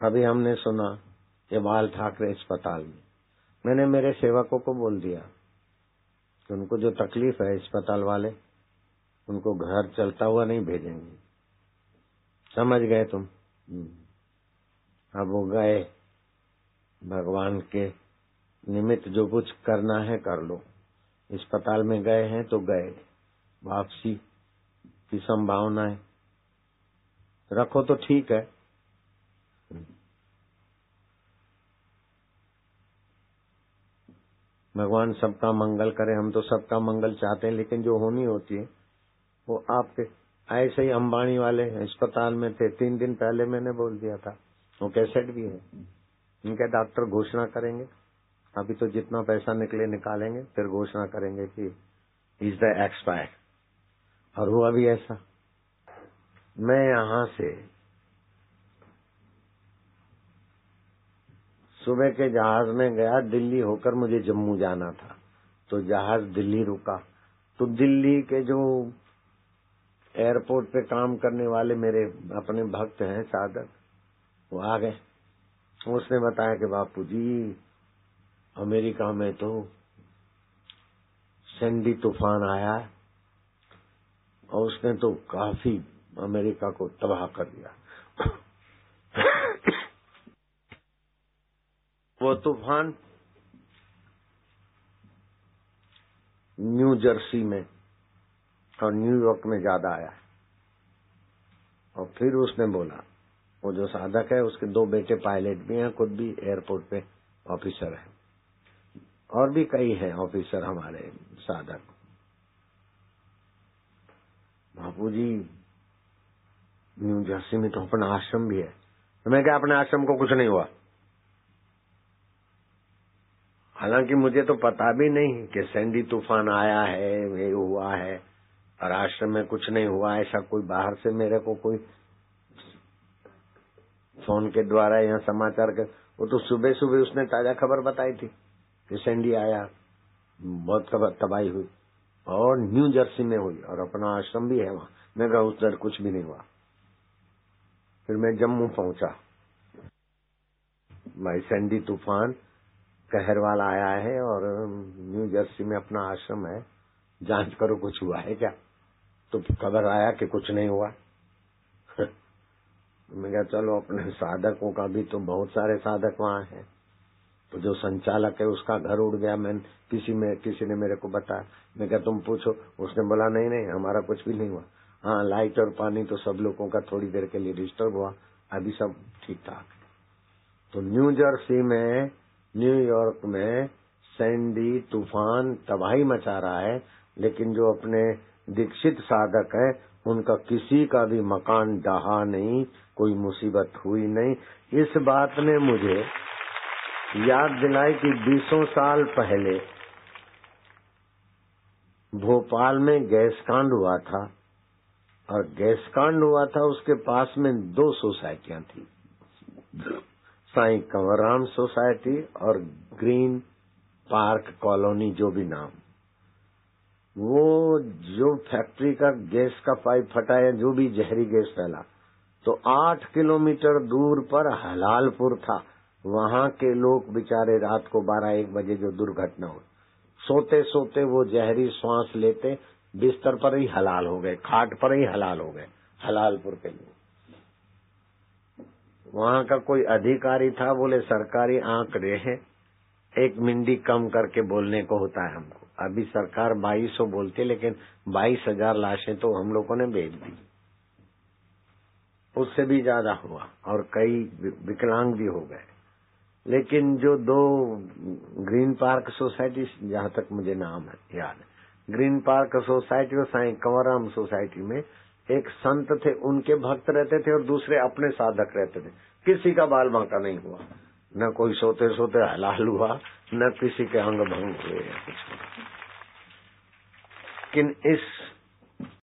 अभी हमने सुना ये बाल ठाकरे अस्पताल में। मैंने मेरे सेवकों को बोल दिया कि उनको जो तकलीफ़ है अस्पताल वाले उनको घर चलता हुआ नहीं भेजेंगे। समझ गए तुम? अब वो गए भगवान के निमित्त जो कुछ करना है कर लो। अस्पताल में गए हैं तो गए। वापसी की संभावना है रखो तो ठीक है। भगवान सबका मंगल करे, हम तो सबका मंगल चाहते हैं, लेकिन जो होनी होती है, वो आपके ऐसे ही अंबानी वाले अस्पताल में थे, तीन दिन पहले मैंने बोल दिया था, वो कैसेट भी है। इनके डॉक्टर घोषणा करेंगे, अभी तो जितना पैसा निकले निकालेंगे, फिर घोषणा करेंगे कि इज़ द एक्सपायर और हुआ भी ऐसा। मैं यहाँ से सुबह के जहाज़ में गया, दिल्ली होकर मुझे जम्मू जाना था। तो जहाज़ दिल्ली रुका। तो दिल्ली के जो एयरपोर्ट पे काम करने वाले मेरे अपने भक्त हैं, साधक, वो आ गए। उसने बताया कि बापू जी अमेरिका में तो सैंडी तूफ़ान आया और उसने तो काफ़ी अमेरिका को तबाह कर दिया। वो तूफ़ान न्यू जर्सी में और न्यूयॉर्क में ज़्यादा आया और फिर उसने बोला, वो जो साधक है, उसके दो बेटे पायलट भी हैं, खुद भी एयरपोर्ट पे ऑफिसर है। और भी कई हैं ऑफिसर हमारे साधक। बापू जी न्यू जर्सी में तो अपना आश्रम भी है। तो मैं क्या, अपने आश्रम को कुछ नहीं हुआ? हालाँकि मुझे तो पता भी नहीं कि सैंडी तूफ़ान आया है, ये हुआ है, और आश्रम में कुछ नहीं हुआ, ऐसा कोई बाहर से मेरे को कोई फ़ोन के द्वारा या समाचार के, वो तो सुबह सुबह उसने ताज़ा खबर बताई थी कि सैंडी आया, बहुत खबर तबाही हुई, और न्यू जर्सी में हुई, और अपना आश्रम भी है वहाँ। मैं कहा, उस दर कुछ भी नहीं हुआ। फिर मैं जम्मू पहुँचा। भाई, सैंडी तूफ़ान कहर वाला आया है और न्यू जर्सी में अपना आश्रम है। जाँच करो कुछ हुआ है क्या? तो खबर आया कि कुछ नहीं हुआ। मैं क्या चलो, अपने साधकों का भी तो बहुत सारे साधक वहाँ हैं। तो जो संचालक है, उसका घर उड़ गया। मैं, किसी में, किसी ने मेरे को बताया। मैं क्या तुम पूछो। उसने बोला, नहीं नहीं, हमारा कुछ भी नहीं हुआ। हाँ लाइट और पानी तो सब लोगों का थोड़ी देर के लिए डिस्टर्ब हुआ। अभी सब ठीक ठाक तो न्यू जर्सी में न्यूयॉर्क में सैंडी तूफ़ान तबाही मचा रहा है, लेकिन जो अपने दीक्षित साधक है, उनका किसी का भी मकान डहा नहीं, कोई मुसीबत हुई नहीं। इस बात ने मुझे याद दिलाई कि बीसों साल पहले भोपाल में गैस कांड हुआ था, और गैस कांड हुआ था, उसके पास में दो सोसाइटियाँ थी। साई कंवरराम सोसाइटी और ग्रीन पार्क कॉलोनी जो भी नाम। वो जो फैक्ट्री का गैस का पाइप फटा या जो भी जहरी गैस फैला तो आठ किलोमीटर दूर पर हलालपुर था। वहाँ के लोग बेचारे रात को बारह एक बजे जो दुर्घटना हुई। सोते सोते वो जहरी श्वास लेते, बिस्तर पर ही हलाल हो गए, खाट पर ही हलाल हो गए, हलालपुर के लोग। वहाँ का कोई अधिकारी था, बोले, सरकारी आंकड़े हैं। एक मिंडी कम करके बोलने को होता है हमको। अभी सरकार बाईस सौ बोलती है, लेकिन बाईस हज़ार लाशें तो हम लोगों ने भेज दी। उससे भी ज़्यादा हुआ और कई विकलांग भी हो गए। लेकिन जो दो ग्रीन पार्क सोसाइटी, जहाँ तक मुझे नाम है, याद ग्रीन पार्क सोसाइटी और साई कंवराम सोसाइटी में एक संत थे, उनके भक्त रहते थे और दूसरे अपने साधक रहते थे। किसी का बाल बांका नहीं हुआ। न कोई सोते सोते हलाल हुआ, न किसी के अंग भंग हुए या कुछ लेकिन इस